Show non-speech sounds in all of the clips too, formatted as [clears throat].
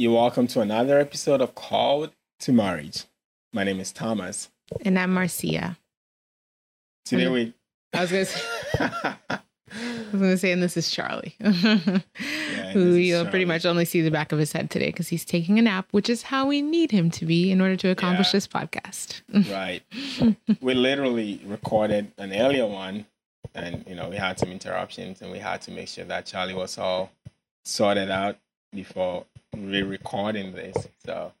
You're welcome to another episode of Called to Marriage. My name is Thomas. And I'm Marcia. Today Hello. we. I was gonna say, [laughs] I was gonna say, and this is Charlie, [laughs] and who you'll pretty much only see the back of his head today because he's taking a nap, which is how we need him to be in order to accomplish Yeah. this podcast. [laughs] Right. we literally recorded an earlier one, and you know we had some interruptions, and we had to make sure that Charlie was all sorted out before re-recording this. So,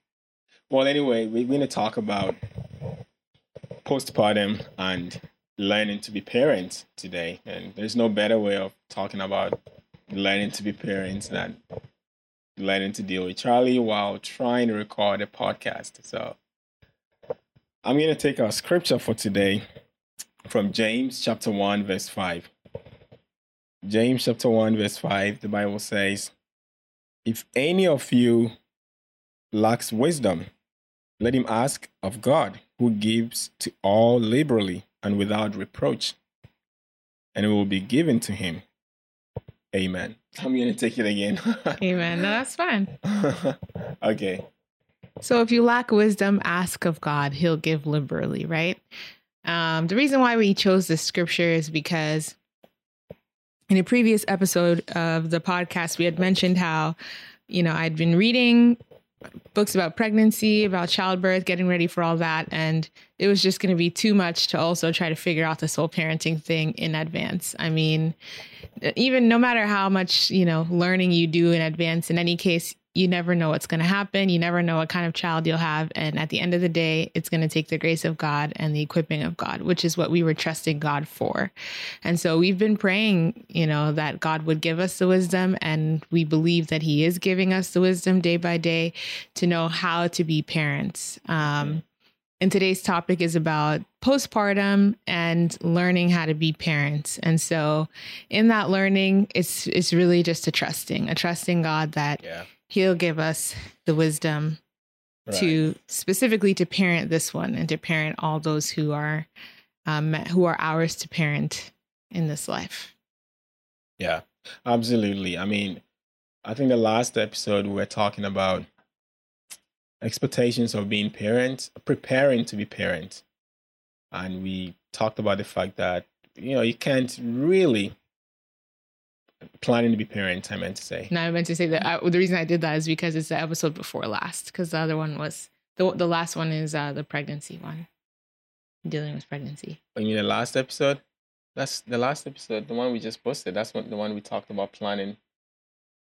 well, anyway, we're going to talk about postpartum and learning to be parents today, and there's no better way of talking about learning to be parents than learning to deal with Charlie while trying to record a podcast. So. I'm going to take our scripture for today from James chapter 1, verse 5. James chapter 1, verse 5, the Bible says, If any of you lacks wisdom, let him ask of God, who gives to all liberally and without reproach, and it will be given to him. Amen. I'm going to take it again. [laughs] Amen. No, that's fine. [laughs] okay. So if you lack wisdom, ask of God; He'll give liberally. Right. Um, the reason why we chose this scripture is because in a previous episode of the podcast, we had mentioned how, you know, I'd been reading books about pregnancy, about childbirth, getting ready for all that. And it was just going to be too much to also try to figure out this whole parenting thing in advance. I mean, even no matter how much, you know, learning you do in advance, in any case, you never know what's going to happen. You never know what kind of child you'll have. And at the end of the day, it's going to take the grace of God and the equipping of God, which is what we were trusting God for. And so we've been praying, you know, that God would give us the wisdom. And we believe that He is giving us the wisdom day by day to know how to be parents. Um, and today's topic is about postpartum and learning how to be parents. And so in that learning, it's it's really just a trusting, a trusting God that Yeah. He'll give us the wisdom to specifically to parent this one and to parent all those who are um, who are ours to parent in this life. Yeah, absolutely. I mean, I think the last episode we were talking about expectations of being parents, preparing to be parents. And we talked about the fact that, you know, you can't really planning to be parents, I meant to say. No, I meant to say that I, the reason I did that is because it's the episode before last. Because the other one was the the last one is uh, the pregnancy one, dealing with pregnancy. I mean, the last episode? That's the last episode, the one we just posted. That's what the one we talked about planning.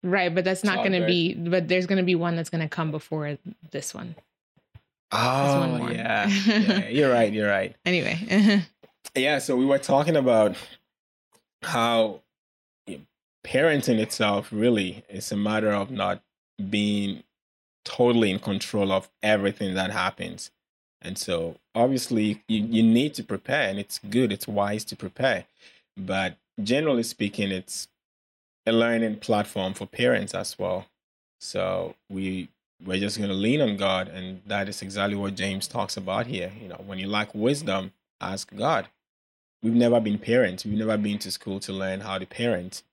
Right, but that's not going to be. But there's going to be one that's going to come before this one. Oh, one more. yeah. [laughs] yeah. You're right. You're right. Anyway, [laughs] yeah so we were talking about how parenting itself really is a matter of not being totally in control of everything that happens and so obviously you, you need to prepare and it's good it's wise to prepare but generally speaking it's a learning platform for parents as well so we we're just going to lean on god and that is exactly what james talks about here you know when you lack wisdom ask God. We've never been parents. We've never been to school to learn how to parent.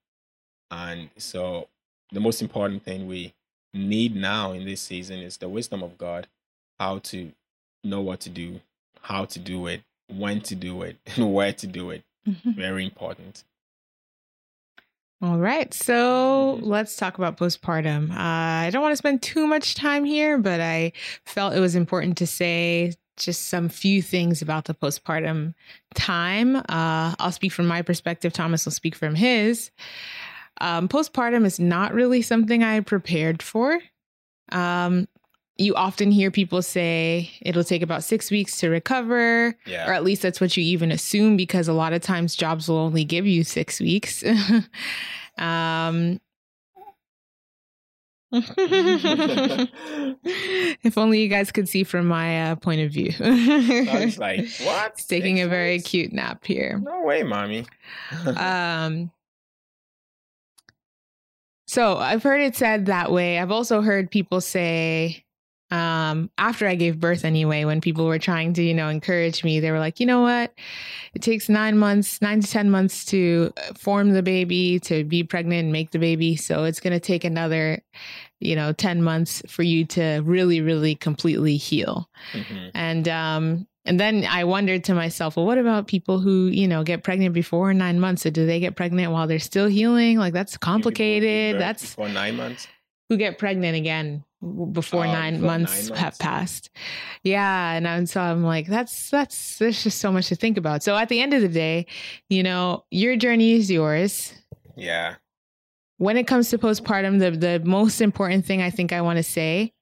And so the most important thing we need now in this season is the wisdom of God, how to know what to do, how to do it, when to do it, [laughs] and where to do it. Very important. All right, so Mhm. let's talk about postpartum. Uh, I don't want to spend too much time here, but I felt it was important to say just some few things about the postpartum time. Uh, I'll speak from my perspective. Thomas will speak from his. Um, postpartum is not really something I prepared for. Um, you often hear people say it'll take about six weeks to recover, or at least that's what you even assume because a lot of times jobs will only give you six weeks. [laughs] um, [laughs] if only you guys could see from my uh, point of view. I was [laughs] like, what? Taking a very cute nap here. No way, mommy. Um, so I've heard it said that way. I've also heard people say um, after I gave birth anyway, when people were trying to, you know, encourage me, they were like, you know what? It takes nine months, nine to 10 months to form the baby, to be pregnant and make the baby. So it's going to take another, you know, 10 months for you to really, really completely heal. Mm-hmm. And, um, and then I wondered to myself, well, what about people who, you know, get pregnant before nine months? So do they get pregnant while they're still healing? Like that's complicated. That's for nine months. Who get pregnant again before oh, nine, months nine, months have passed. Yeah. And I'm, so I'm like, that's, that's, there's just so much to think about. So at the end of the day, you know, your journey is yours. Yeah. When it comes to postpartum, the, the most important thing I think I want to say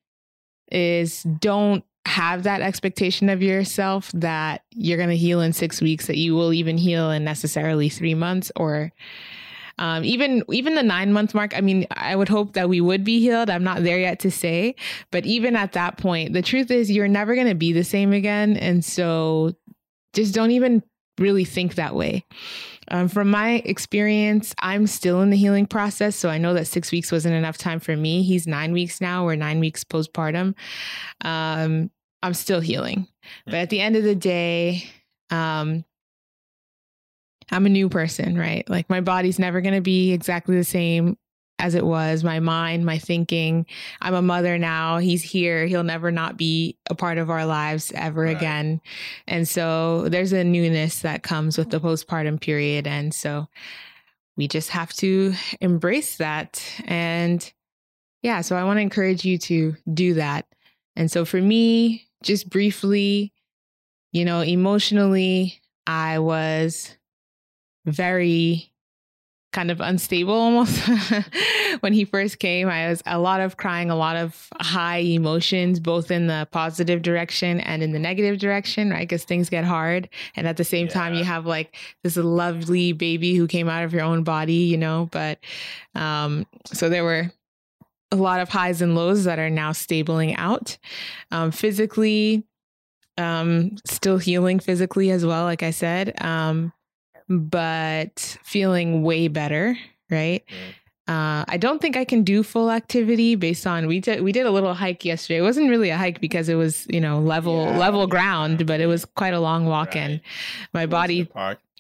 is don't have that expectation of yourself that you're going to heal in six weeks, that you will even heal in necessarily three months or um, even even the nine month mark. I mean, I would hope that we would be healed. I'm not there yet to say, but even at that point, the truth is you're never going to be the same again, and so just don't even really think that way. Um, from my experience, I'm still in the healing process. So I know that six weeks wasn't enough time for me. He's nine weeks now, or nine weeks postpartum. Um, I'm still healing. But at the end of the day, um, I'm a new person, right? Like my body's never going to be exactly the same as it was. My mind, my thinking. I'm a mother now. He's here. He'll never not be a part of our lives ever right. again. And so there's a newness that comes with the postpartum period. And so we just have to embrace that. And yeah, so I want to encourage you to do that. And so for me, just briefly, you know, emotionally, I was very kind of unstable [laughs] almost when he first came. I was a lot of crying a lot of high emotions both in the positive direction and in the negative direction right? Because things get hard and at the same yeah. time you have like this lovely baby who came out of your own body you know? But um so there were a lot of highs and lows that are now stabling out. Um, physically, um, still healing physically as well, like I said, um, but feeling way better, right? Uh, I don't think I can do full activity based on we did we did a little hike yesterday. It wasn't really a hike because it was you know level yeah, level ground, but it was quite a long walk right. in. My body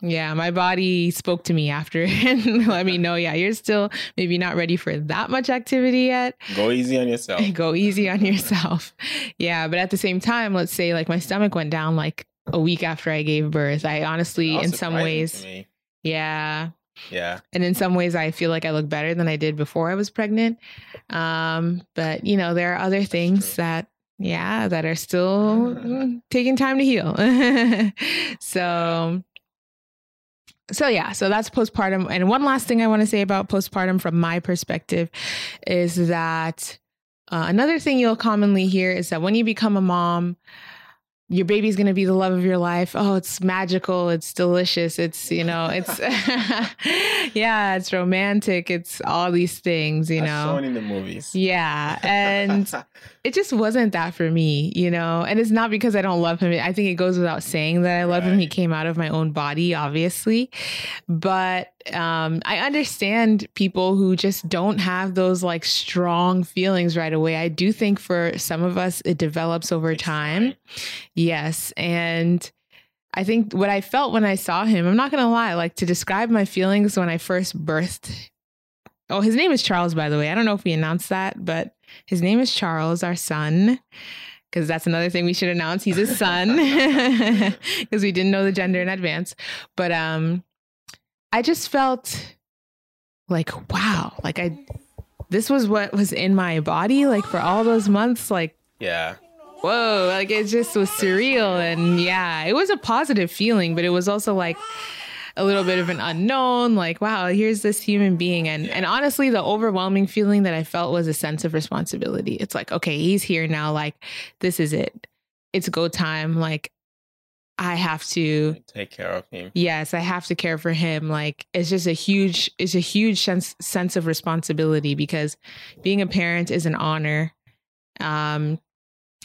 yeah, my body spoke to me after [laughs] and let me know, yeah, you're still maybe not ready for that much activity yet. Go easy on yourself. [laughs] Go easy on yourself. Yeah, but at the same time, let's say like my stomach went down like a week after I gave birth. I honestly, in some ways, yeah. Yeah. And in some ways, I feel like I look better than I did before I was pregnant. Um, but, you know, there are other things that yeah that are still [laughs] [laughs] taking time to heal [laughs] so so yeah so that's postpartum and one last thing i want to say about postpartum from my perspective is that uh, another thing you'll commonly hear is that when you become a mom your baby's going to be the love of your life. Oh, it's magical. It's delicious. It's, you know, it's, [laughs] [laughs] yeah, it's romantic. It's all these things, you know. Shown in the movies. Yeah. And [laughs] it just wasn't that for me, you know. And it's not because I don't love him. I think it goes without saying that I love right. him. He came out of my own body, obviously. But um, I understand people who just don't have those like strong feelings right away. I do think for some of us, it develops over time. Yes. And I think what I felt when I saw him, I'm not going to lie, like to describe my feelings when I first birthed. Oh, his name is Charles, by the way. I don't know if we announced that, but his name is Charles, our son because that's another thing we should announce. He's a son [laughs] [laughs] because we didn't know the gender in advance. But um, I just felt like, wow, like I, this was what was in my body, like for all those months, like, yeah. Whoa, like it just was surreal. And yeah, it was a positive feeling, but it was also like, a little bit of an unknown like wow here's this human being and and honestly the overwhelming feeling that i felt was a sense of responsibility it's like okay he's here now like this is it it's go time like I have to take care of him. Yes, I have to care for him. Like it's just a huge it's a huge sense sense of responsibility because being a parent is an honor. Um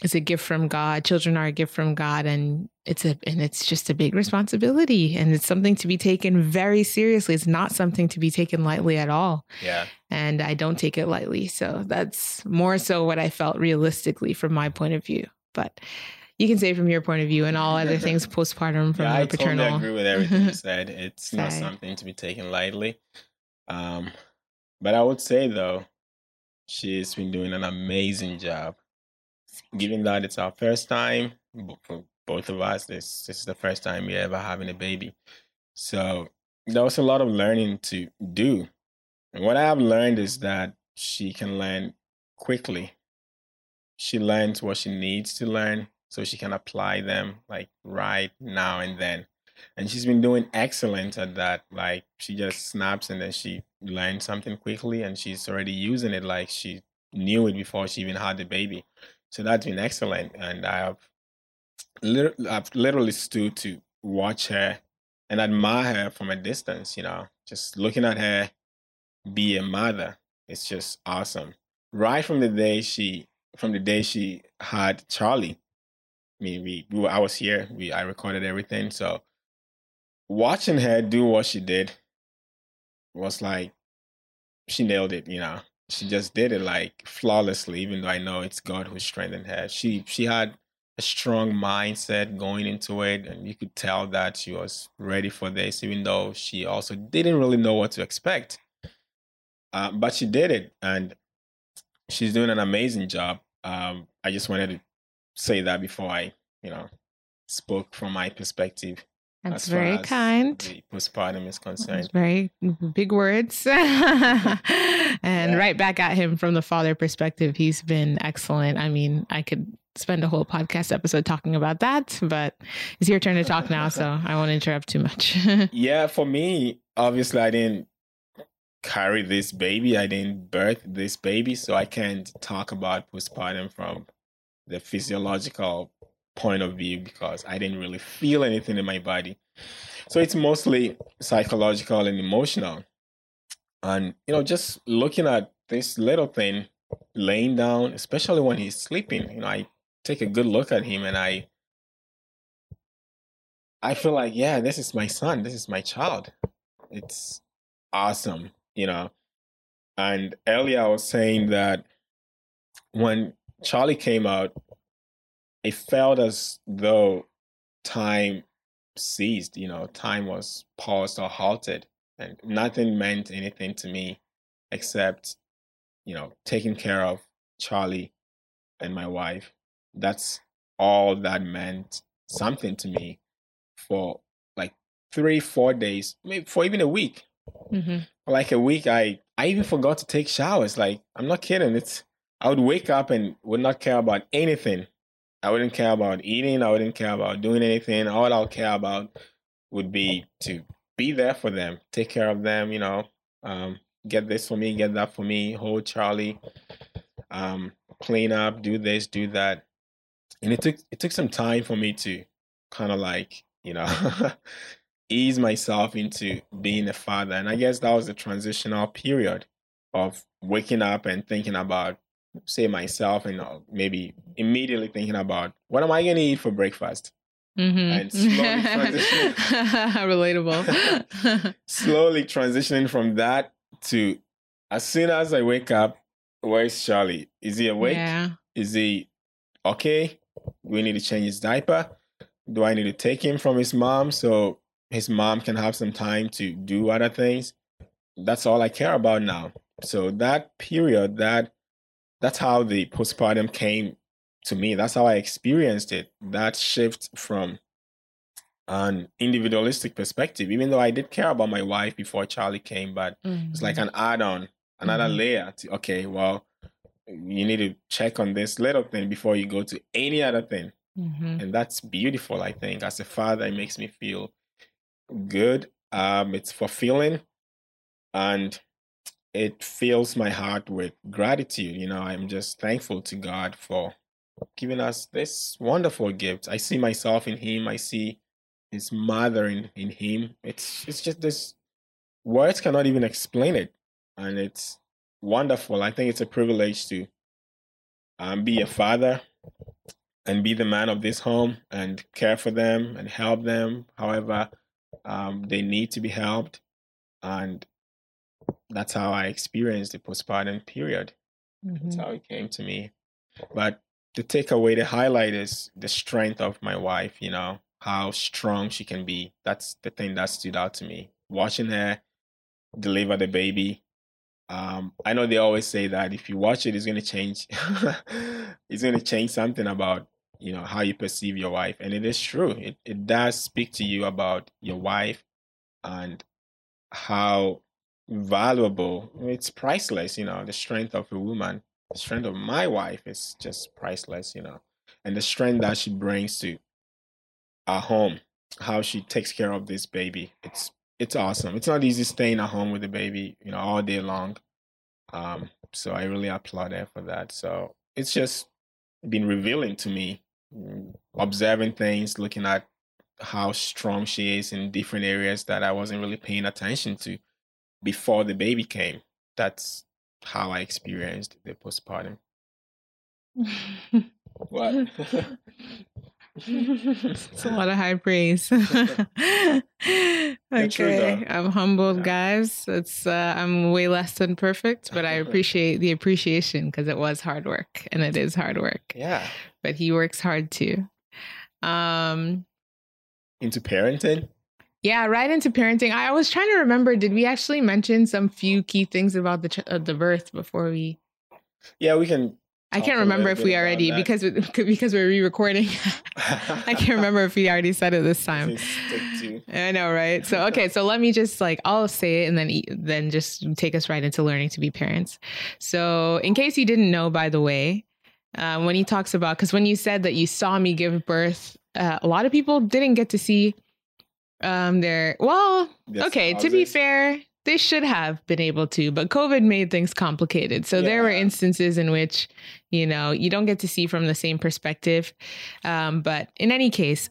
it's a gift from God. Children are a gift from God and it's a and it's just a big responsibility and it's something to be taken very seriously. It's not something to be taken lightly at all. Yeah. And i don't take it lightly. So that's more so what i felt realistically from my point of view. But you can say from your point of view and all other things [laughs] postpartum from yeah, the I paternal. totally agree with [laughs] everything you said. It's not something to be taken lightly. Um but i would say though she's been doing an amazing job given that it's our first time for both of us this this is the first time we're ever having a baby. So there was a lot of learning to do. And what i have learned is that she can learn quickly. She learns what she needs to learn so she can apply them like right now and then. And she's been doing excellent at that like she just snaps and then she learns something quickly and she's already using it like she knew it before she even had the baby so that's been excellent and i have lit- i've literally stood to watch her and admire her from a distance you know just looking at her be a mother it's just awesome right from the day she from the day she had charlie I mean, we, we were, I was here. We I recorded everything. So watching her do what she did was like she nailed it. You know, she just did it like flawlessly. Even though I know it's God who strengthened her. She she had a strong mindset going into it, and you could tell that she was ready for this. Even though she also didn't really know what to expect, uh, but she did it, and she's doing an amazing job. Um, I just wanted to say that before I, you know, spoke from my perspective. That's very kind postpartum is That's concerned. very mm-hmm, big words. [laughs] and Yeah. right back at him from the father perspective, he's been excellent. I mean, I could spend a whole podcast episode talking about that, but it's your turn to talk now, so [laughs] I won't interrupt too much. [laughs] Yeah, for me, obviously, I didn't carry this baby. I didn't birth this baby, so I can't talk about postpartum from the physiological point of view because I didn't really feel anything in my body. So it's mostly psychological and emotional. And, you know, just looking at this little thing laying down, especially when he's sleeping, you know, I take a good look at him and I I feel like, yeah, this is my son, this is my child. It's awesome, you know. And earlier I was saying that when Charlie came out, it felt as though time ceased, you know, time was paused or halted, and nothing meant anything to me except, you know, taking care of Charlie and my wife. That's all that meant something to me for like three, four days, maybe for even a week. hmm For like a week, I I even forgot to take showers. Like I'm not kidding. It's I would wake up and would not care about anything. I wouldn't care about eating. I wouldn't care about doing anything. All I'll care about would be to be there for them, take care of them. You know, um, get this for me, get that for me. Hold Charlie, um, clean up, do this, do that. And it took it took some time for me to kind of like you know [laughs] ease myself into being a father. And I guess that was the transitional period of waking up and thinking about, say, myself, and uh, maybe immediately thinking about what am I going to eat for breakfast? hmm And slowly. [laughs] Relatable. [laughs] Slowly transitioning from that to as soon as I wake up, where's Charlie? Is he awake? yeah. Is he okay? We need to change his diaper? Do I need to take him from his mom so his mom can have some time to do other things? That's all I care about now. So that period, that that's how the postpartum came to me. That's how I experienced it. That shift from an individualistic perspective, even though I did care about my wife before Charlie came, but it's like an add-on, another Mhm. layer to okay, well, you need to check on this little thing before you go to any other thing. hmm And that's beautiful, I think. As a father, it makes me feel good. Um, it's fulfilling and it fills my heart with gratitude. You know, I'm just thankful to God for giving us this wonderful gift. I see myself in him. I see his mother in, in him. It's it's just this words cannot even explain it. And it's wonderful. I think it's a privilege to um, be a father and be the man of this home and care for them and help them however um, they need to be helped. And that's how I experienced the postpartum period. Mm-hmm. That's how it came to me. But the takeaway, the highlight is the strength of my wife, you know, how strong she can be. That's the thing that stood out to me. Watching her deliver the baby. Um, I know they always say that if you watch it, it's going to change. [laughs] it's going to change something about you know how you perceive your wife and it is true it, it does speak to you about your wife and how valuable. It's priceless you know the strength of a woman the strength of my wife is just priceless you know and the strength that she brings to our home how she takes care of this baby. It's it's awesome. It's not easy staying at home with the baby you know all day long. Um so i really applaud her for that. So it's just been revealing to me observing things, looking at how strong she is in different areas that I wasn't really paying attention to before the baby came. That's how I experienced the postpartum. what? it's a lot of high praise. [laughs] okay, I'm humbled, guys. It's uh, I'm way less than perfect, but I appreciate the appreciation because it was hard work, and it is hard work. Yeah, but he works hard too. Um, into parenting. Yeah, right into parenting. I was trying to remember. Did we actually mention some few key things about the ch- uh, the birth before we? Yeah, we can I can't remember if we already because [laughs] because we're re-recording. [laughs] I can't remember if we already said it this [laughs] time. I know, right? So okay, so let me just like I'll say it and then then just take us right into learning to be parents. So in case you didn't know, by the way, uh, when he talks about because when you said that you saw me give birth, uh, a lot of people didn't get to see um their well. okay, to be fair, they should have been able to, but COVID made things complicated. So yeah. there were instances in which, you know, you don't get to see from the same perspective. Um, but in any case,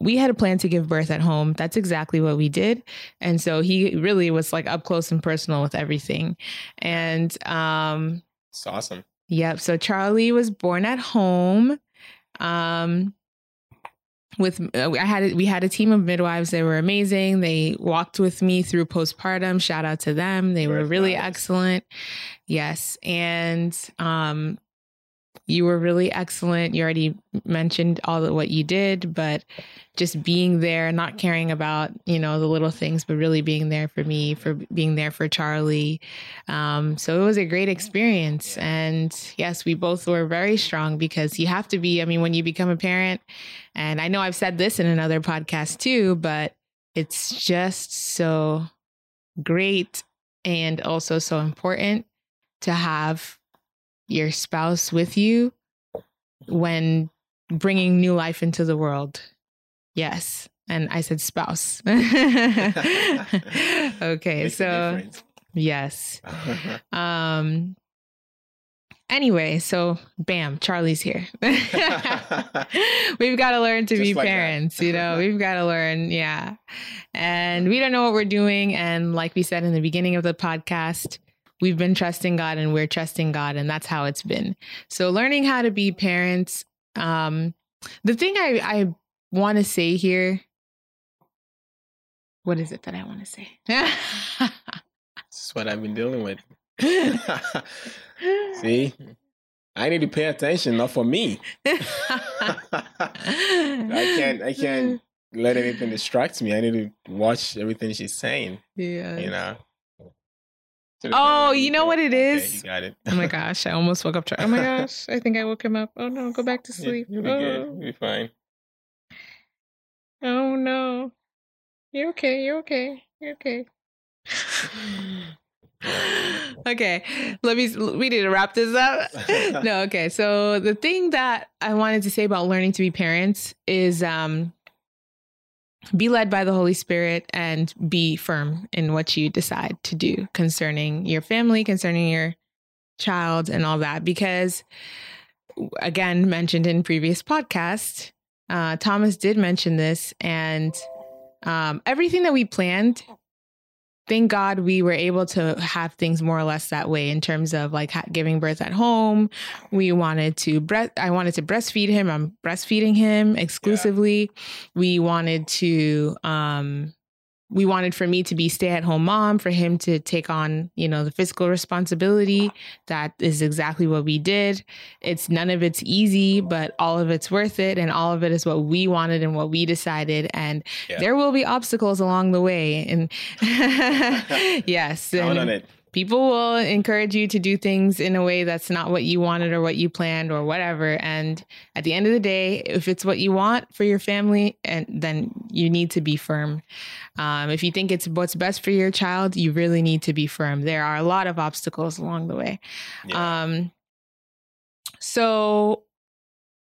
we had a plan to give birth at home. That's exactly what we did. And so he really was like up close and personal with everything. And um it's awesome. Yep. So Charlie was born at home. Um with uh, I had we had a team of midwives. They were amazing. They walked with me through postpartum. Shout out to them. They were really excellent. Yes, and um, you were really excellent. You already mentioned all of what you did, but just being there, not caring about, you know, the little things, but really being there for me, for being there for Charlie. Um, so it was a great experience. And yes, we both were very strong because you have to be, I mean, when you become a parent, and I know I've said this in another podcast too, but it's just so great and also so important to have your spouse with you when bringing new life into the world. Yes. And I said spouse. [laughs] [laughs] okay. so, yes. [laughs] um, anyway, so bam, Charlie's here. We've got to learn to Just be like parents, you know, we've got to learn. Yeah. And we don't know what we're doing. And like we said in the beginning of the podcast, we've been trusting God and we're trusting God, and that's how it's been. So, learning how to be parents. Um, the thing I, I want to say here, what is it that I want to say? [laughs] this is what I've been dealing with. [laughs] See, I need to pay attention, not for me. [laughs] I can't. I can't let anything distract me. I need to watch everything she's saying. Yeah, you know. Oh, you know what it is? Okay, you got it. oh my gosh, I almost woke up. Oh my [laughs] gosh, I think I woke him up. Oh no, go back to sleep. You'll be oh. good. You'll be fine. Oh no. You're okay. You're okay. You're okay. [laughs] okay, let me. We need to wrap this up. [laughs] no, okay. So the thing that I wanted to say about learning to be parents is, um, be led by the Holy Spirit and be firm in what you decide to do concerning your family, concerning your child, and all that. Because, again, mentioned in previous podcasts, uh, Thomas did mention this, and um, everything that we planned thank God we were able to have things more or less that way in terms of like giving birth at home. We wanted to breast, I wanted to breastfeed him. I'm breastfeeding him exclusively. Yeah. We wanted to, um, we wanted for me to be stay at home mom for him to take on you know the physical responsibility. That is exactly what we did. It's none of it's easy but all of it's worth it and all of it is what we wanted and what we decided and yeah. there will be obstacles along the way and [laughs] [laughs] yes and, on it people will encourage you to do things in a way that's not what you wanted or what you planned or whatever. And at the end of the day if it's what you want for your family and then you need to be firm. Um, if you think it's what's best for your child you really need to be firm. There are a lot of obstacles along the way. Yeah. um, so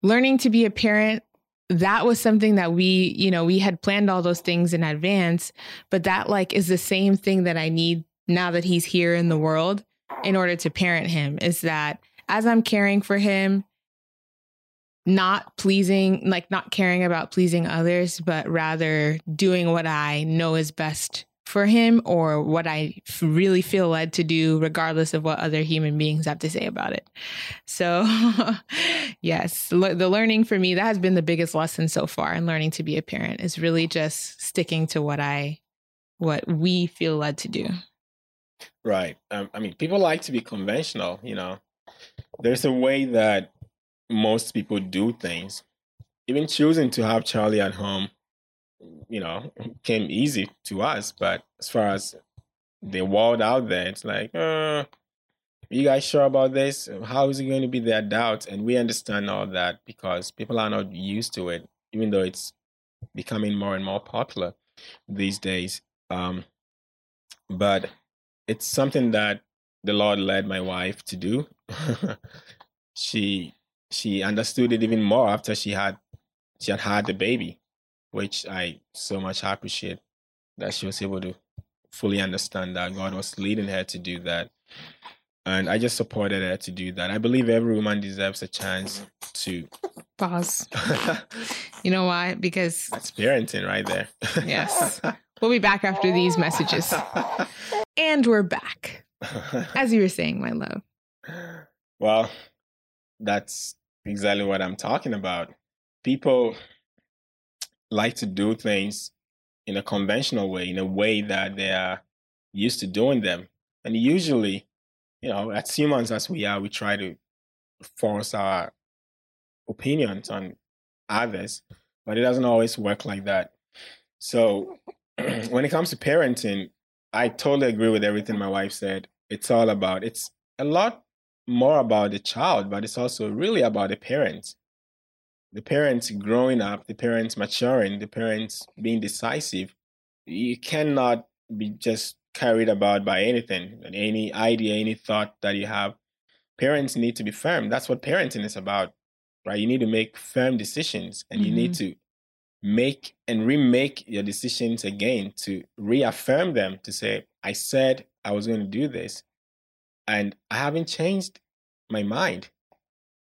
learning to be a parent that was something that we you know we had planned all those things in advance but that like is the same thing that i need now that he's here in the world in order to parent him is that as I'm caring for him, not pleasing, like not caring about pleasing others, but rather doing what I know is best for him or what I really feel led to do, regardless of what other human beings have to say about it. So, [laughs] yes, the learning for me, that has been the biggest lesson so far in learning to be a parent is really just sticking to what I, what we feel led to do. Right. Um, I mean, people like to be conventional, you know. There's a way that most people do things. Even choosing to have Charlie at home, you know, [laughs] came easy to us. But as far as the world out there, it's like, uh, you guys sure about this? How is it going to be their doubt? And we understand all that because people are not used to it, even though it's becoming more and more popular these days. Um, but it's something that the Lord led my wife to do. [laughs] she she understood it even more after she had she had had the baby, which I so much appreciate that she was able to fully understand that God was leading her to do that. And I just supported her to do that. I believe every woman deserves a chance to pause. [laughs] you know why? Because that's parenting right there. yes. [laughs] We'll be back after these messages. And we're back. [laughs] As you were saying, my love. Well, that's exactly what I'm talking about. People like to do things in a conventional way, in a way that they are used to doing them. And usually, you know, as humans as we are, we try to force our opinions on others, but it doesn't always work like that. So [clears throat] when it comes to parenting, I totally agree with everything my wife said. It's all about it's a lot more about the child, but it's also really about the parents. The parents growing up, the parents maturing, the parents being decisive. You cannot be just carried about by anything, any idea, any thought that you have. Parents need to be firm. That's what parenting is about, right? You need to make firm decisions and mm-hmm. you need mm-hmm. to make and remake your decisions again to reaffirm them to say, I said I was going to do this. And I haven't changed my mind,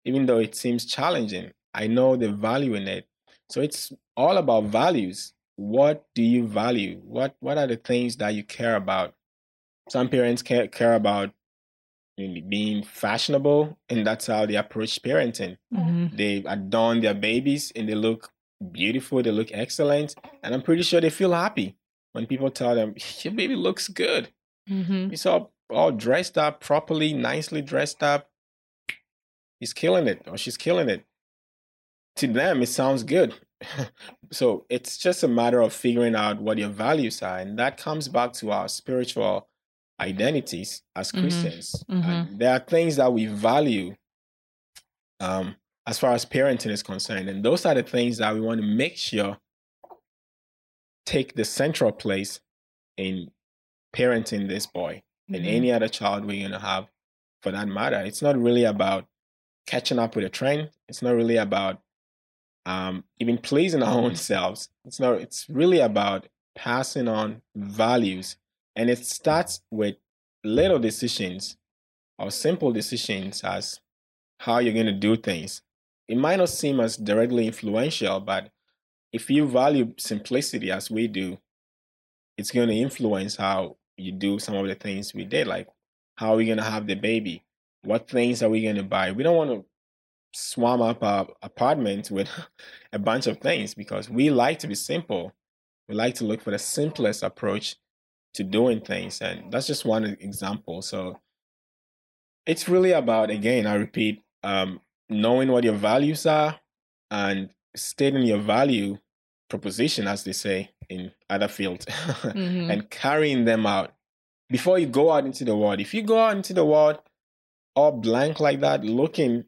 even though it seems challenging. I know the value in it. So it's all about values. What do you value? What what are the things that you care about? Some parents care care about being fashionable, and that's how they approach parenting. Mm-hmm. They adorn their babies and they look beautiful, they look excellent, and I'm pretty sure they feel happy when people tell them [laughs] your baby looks good. Mm-hmm. He's all all dressed up properly, nicely dressed up. He's killing it, or she's killing it. To them, it sounds good. [laughs] so it's just a matter of figuring out what your values are, and that comes back to our spiritual identities as mm-hmm. Christians. Mm-hmm. there are things that we value um, as far as parenting is concerned. And those are the things that we want to make sure take the central place in parenting this boy mm-hmm. and any other child we're going to have for that matter. It's not really about catching up with a trend. It's not really about um, even pleasing our own selves. It's not. It's really about passing on values, and it starts with little decisions or simple decisions as how you're going to do things it might not seem as directly influential, but if you value simplicity as we do, it's going to influence how you do some of the things we did, like how are we going to have the baby? What things are we going to buy? We don't want to swarm up our apartment with [laughs] a bunch of things because we like to be simple. We like to look for the simplest approach to doing things. And that's just one example. So it's really about, again, I repeat, um, knowing what your values are and stating your value proposition, as they say in other fields, [laughs] mm-hmm. and carrying them out before you go out into the world. If you go out into the world all blank like that, looking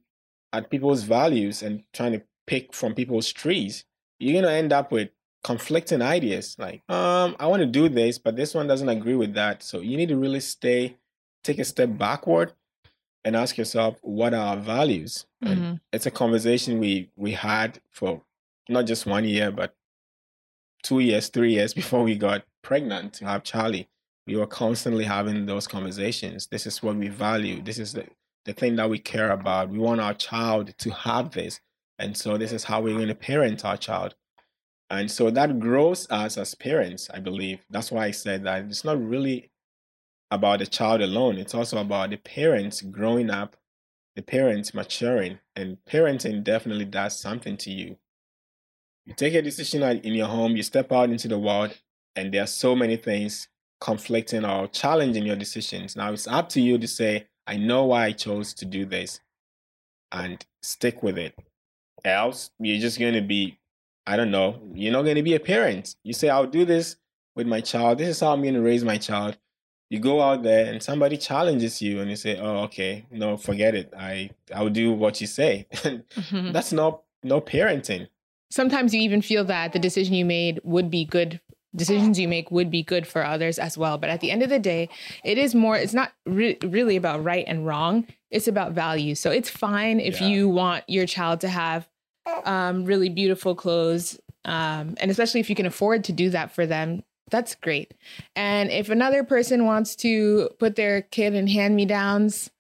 at people's values and trying to pick from people's trees, you're gonna end up with conflicting ideas. Like, um, I want to do this, but this one doesn't agree with that. So you need to really stay, take a step backward, and ask yourself, what are our values? Mm-hmm. it's a conversation we we had for not just one year, but two years, three years [laughs] before we got pregnant to have Charlie. We were constantly having those conversations. This is what we value. This is the, the thing that we care about. We want our child to have this. And so this is how we're going to parent our child. And so that grows us as parents, I believe. That's why I said that it's not really about the child alone. It's also about the parents growing up, the parents maturing. And parenting definitely does something to you. You take a decision in your home, you step out into the world, and there are so many things conflicting or challenging your decisions. Now it's up to you to say, I know why I chose to do this and stick with it. Else, you're just going to be, I don't know, you're not going to be a parent. You say, I'll do this with my child. This is how I'm going to raise my child. You go out there and somebody challenges you and you say, Oh, okay, no, forget it. I I'll do what you say. [laughs] mm-hmm. That's not no parenting sometimes you even feel that the decision you made would be good decisions you make would be good for others as well but at the end of the day it is more it's not re- really about right and wrong it's about value so it's fine if yeah. you want your child to have um, really beautiful clothes um, and especially if you can afford to do that for them that's great. And if another person wants to put their kid in hand me downs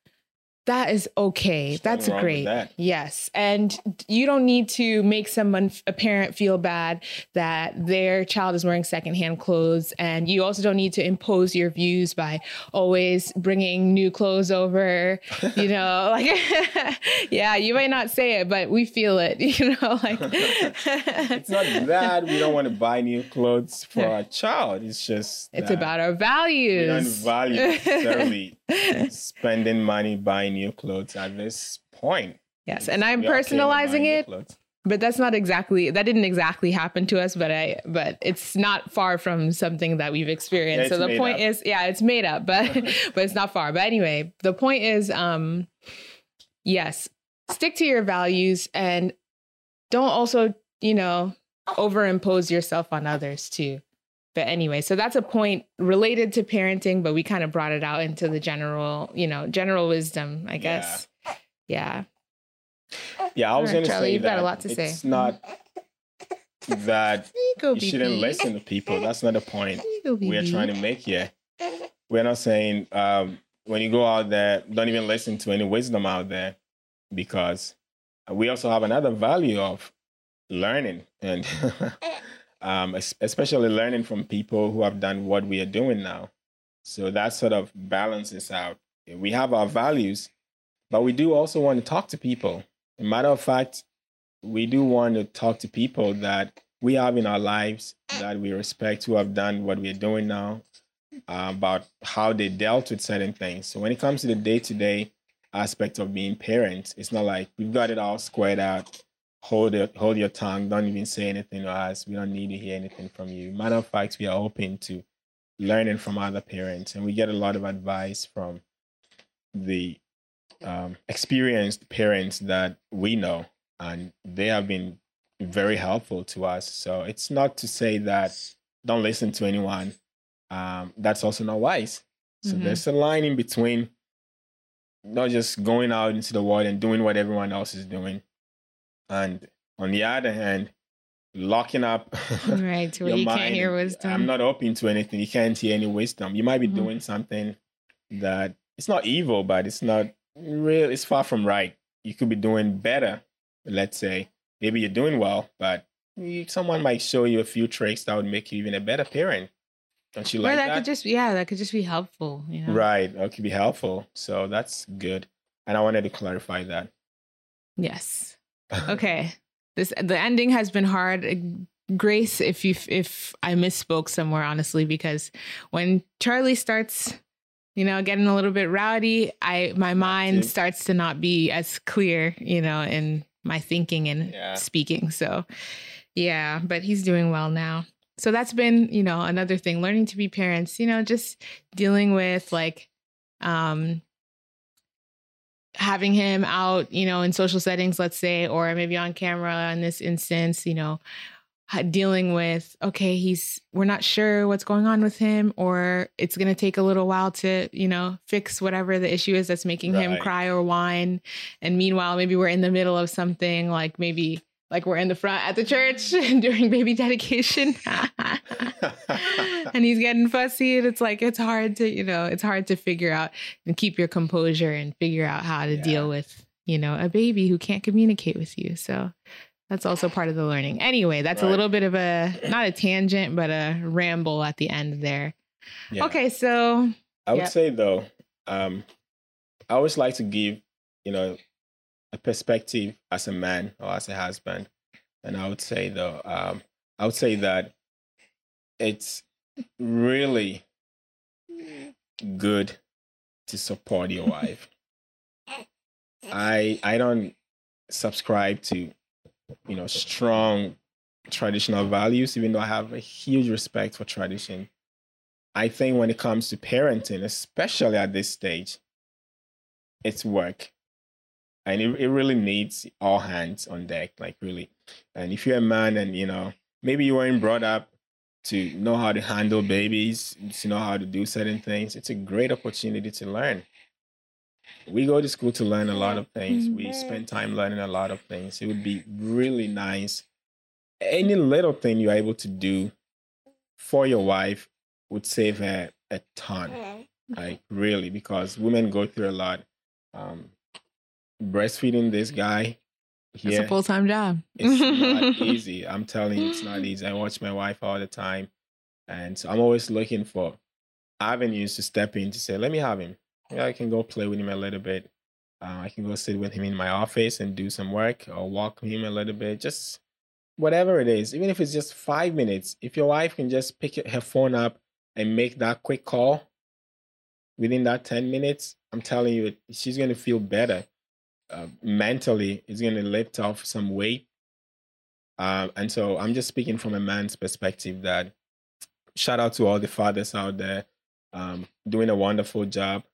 that is okay. That's great. That. Yes. And you don't need to make someone, a parent, feel bad that their child is wearing secondhand clothes. And you also don't need to impose your views by always bringing new clothes over. You [laughs] know, [laughs] like, yeah, you might not say it, but we feel it, [laughs] you know, like. it's not that we don't want to buy new clothes for our child. It's just. It's about our values. We don't value necessarily spending money buying new clothes at this point. Yes, and I'm personalizing it. But that's not exactly that didn't exactly happen to us, but I but it's not far from something that we've experienced. Yeah, so the point up. is, yeah, it's made up, but [laughs] but it's not far. But anyway, the point is um yes, stick to your values and don't also, you know, overimpose yourself on others too. But anyway, so that's a point related to parenting, but we kind of brought it out into the general, you know, general wisdom, I guess. Yeah. Yeah, I was right, going to say you've got a lot to it's say. It's not that you, go, you shouldn't listen to people. That's not the point go, we're trying to make here. We're not saying um, when you go out there, don't even listen to any wisdom out there because we also have another value of learning and [laughs] um, especially learning from people who have done what we are doing now. So that sort of balances out. We have our values, but we do also want to talk to people. a matter of fact, we do want to talk to people that we have in our lives that we respect who have done what we're doing now uh, about how they dealt with certain things. So when it comes to the day to day aspect of being parents, it's not like we've got it all squared out hold it, hold your tongue. Don't even say anything to us. We don't need to hear anything from you. Matter of fact, we are open to learning from other parents, and we get a lot of advice from the um, experienced parents that we know, and they have been very helpful to us. So it's not to say that don't listen to anyone. Um, that's also not wise. So mm-hmm. there's a line in between not just going out into the world and doing what everyone else is doing, and on the other hand, locking up [laughs] right where you mind, can't hear wisdom. I'm not open to anything. You can't hear any wisdom. You might be mm-hmm. doing something that it's not evil, but it's not real. It's far from right. You could be doing better. Let's say maybe you're doing well, but someone might show you a few tricks that would make you even a better parent. Don't you Or like that, that? could just yeah, that could just be helpful, you know. Right. That could be helpful. So that's good. And I wanted to clarify that. Yes. Okay. This the ending has been hard. Uh, Grace, if you if I misspoke somewhere, honestly, because when Charlie starts, you know, getting a little bit rowdy, I my mind starts to not be as clear, you know, in my thinking and Yeah. speaking. So yeah, but he's doing well now. So that's been, you know, another thing, learning to be parents, you know, just dealing with like um having him out, you know, in social settings, let's say, or maybe on camera in this instance, you know, dealing with, okay, he's, we're not sure what's going on with him, or it's going to take a little while to, you know, fix whatever the issue is that's making him cry or whine. And meanwhile, maybe we're in the middle of something like maybe like we're in the front at the church [laughs] during baby dedication. [laughs] and he's getting fussy and it's like it's hard to you know it's hard to figure out and keep your composure and figure out how to Yeah. deal with you know a baby who can't communicate with you so that's also part of the learning anyway that's a little bit of a not a tangent but a ramble at the end there Yeah. okay so I would Yeah. say though, um, I always like to give, you know, a perspective as a man or as a husband. And I would say though, um, I would say that it's really good to support your wife. I I don't subscribe to, you know, strong traditional values, even though I have a huge respect for tradition. I think when it comes to parenting, especially at this stage, it's work. And it, it really needs all hands on deck, like really. And if you're a man and, you know, maybe you weren't brought up to know how to handle babies, to know how to do certain things, it's a great opportunity to learn. We go to school to learn a lot of things. We spend time learning a lot of things. It would be really nice. Any little thing you're able to do for your wife would save her a ton like really because women go through a lot um breastfeeding this guy it's a full-time job. It's not [laughs] easy. I'm telling you it's not easy. I watch my wife all the time and so i'm always looking for avenues to step in to say let me have him. Yeah i can go play with him a little bit. Uh, i can go sit with him in my office and do some work or walk him a little bit just whatever it is. Even if it's just five minutes if your wife can just pick her phone up and make that quick call within that 10 minutes i'm telling you she's going to feel better uh, mentally it's going to lift off some weight. Um, and so i'm just speaking from a man's perspective that shout out to all the fathers out there um, doing a wonderful job.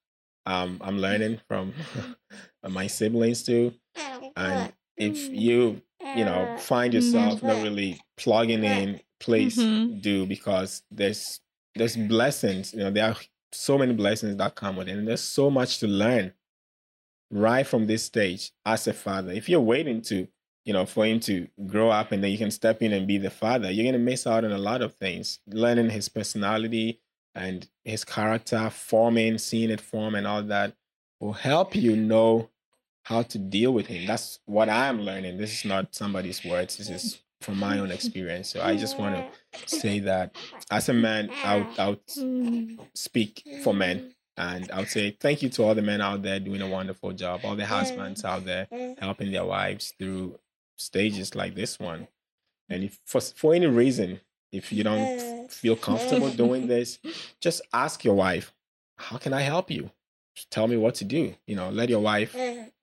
Um, i'm learning from [laughs] my siblings too. And if you you know find yourself not really plugging in please Mhm. do because there's there's blessings you know there are so many blessings that come with it and there's so much to learn right from this stage as a father. If you're waiting to you know for him to grow up and then you can step in and be the father you're going to miss out on a lot of things. Learning his personality and his character forming seeing it form and all that will help you know how to deal with him. That's what i'm learning. This is not somebody's words. This is from my own experience. So i just want to say that as a man i would, I speak for men and i would say thank you to all the men out there doing a wonderful job all the husbands out there helping their wives through stages like this one. And if for, for any reason if you don't feel comfortable doing [laughs] this just ask your wife how can i help you? Tell me what to do. You know let your wife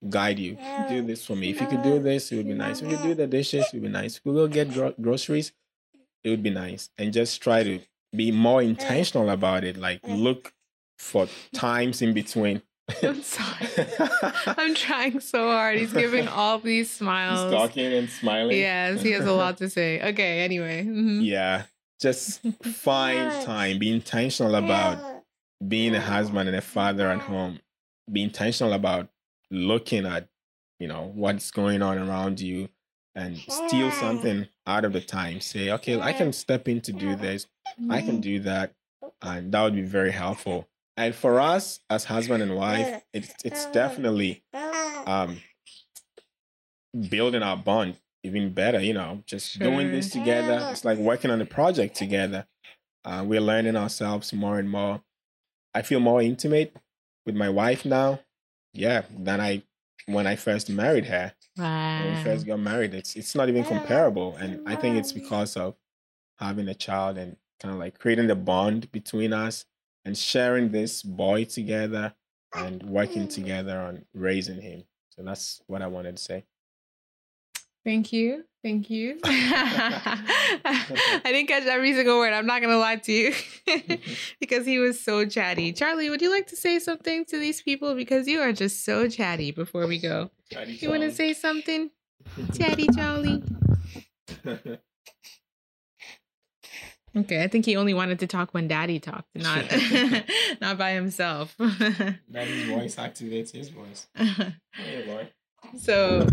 guide you. Do this for me. If you could do this it would be nice. If you could do the dishes it would be nice. If you could go get gro- groceries it would be nice. And just try to be more intentional about it like look for times in between. [laughs] I'm sorry. I'm trying so hard. He's giving all these [laughs] smiles. He's talking and smiling. Yes he has a lot to say. [laughs] Okay anyway mhm. yeah just find time be intentional about being a husband and a father at home. Be intentional about looking at you know what's going on around you and steal something out of the time. Say okay i can step in to do this. I can do that. And that would be very helpful and for us as husband and wife it's it's definitely um building our bond even better you know just doing this together it's like working on a project together Uh, we're learning ourselves more and more. I feel more intimate with my wife now. Yeah, than I when I first married her. Wow. When we first got married, it's it's not even comparable, and I think it's because of having a child and kind of like creating the bond between us and sharing this boy together and working together on raising him. So that's what I wanted to say. Thank you. Thank you. [laughs] [laughs] I didn't catch every single word. I'm not going to lie to you [laughs] because he was so chatty. Charlie, would you like to say something to these people? Because you are just so chatty before we go. Chatty You want to say something? Chatty Charlie. Okay, I think he only wanted to talk when daddy talked, not [laughs] not by himself. [laughs] Daddy's voice activates his voice. [laughs] Hey. So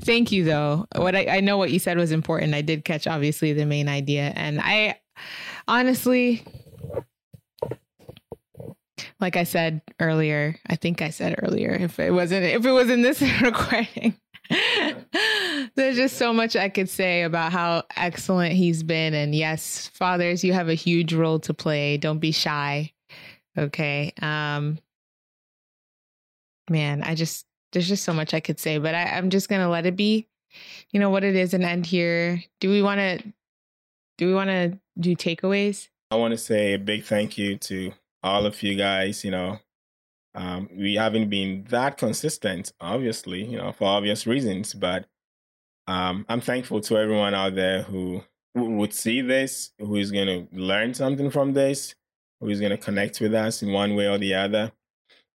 thank you though. What I, I know what you said was important. I did catch obviously the main idea. And I honestly like I said earlier, I think I said earlier, if it wasn't if it was in this recording. There's just so much I could say about how excellent he's been. And yes, fathers, you have a huge role to play. Don't be shy. Okay. Um man, I just there's just so much I could say, but I, I'm just gonna let it be, you know, what it is and end here. Do we wanna do we wanna do takeaways? I want to say a big thank you to all of you guys. You know, um, we haven't been that consistent, obviously, you know, for obvious reasons, but um, I'm thankful to everyone out there who, who would see this, who is going to learn something from this, who is going to connect with us in one way or the other.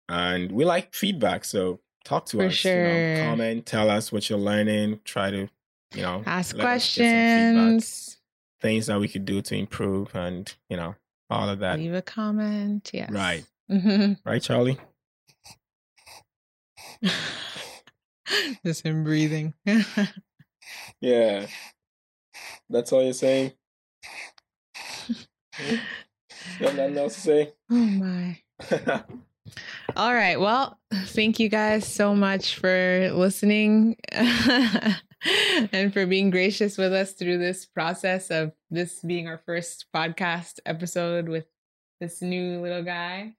And we like feedback, so talk to For us. You know, comment, tell us what you're learning, try to, you know, Ask let us get some feedback, questions. things that we could do to improve, and you know, all of that. Leave a comment. Yes. Right. Mhm. Right, Charlie? [laughs] Just him breathing. [laughs] Yeah. That's all you're saying? You got nothing else to say? [laughs] oh my. [laughs] All right. Well, thank you guys so much for listening [laughs] and for being gracious with us through this process of this being our first podcast episode with this new little guy.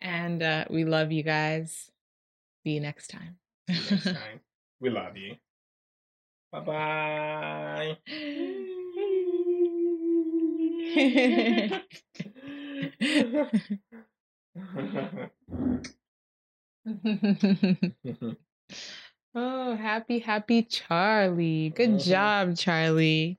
And uh, we love you guys. See you next time. Next time. We love you. Bye bye. [laughs] oh, happy, happy Charlie. Good Mhm. job, Charlie.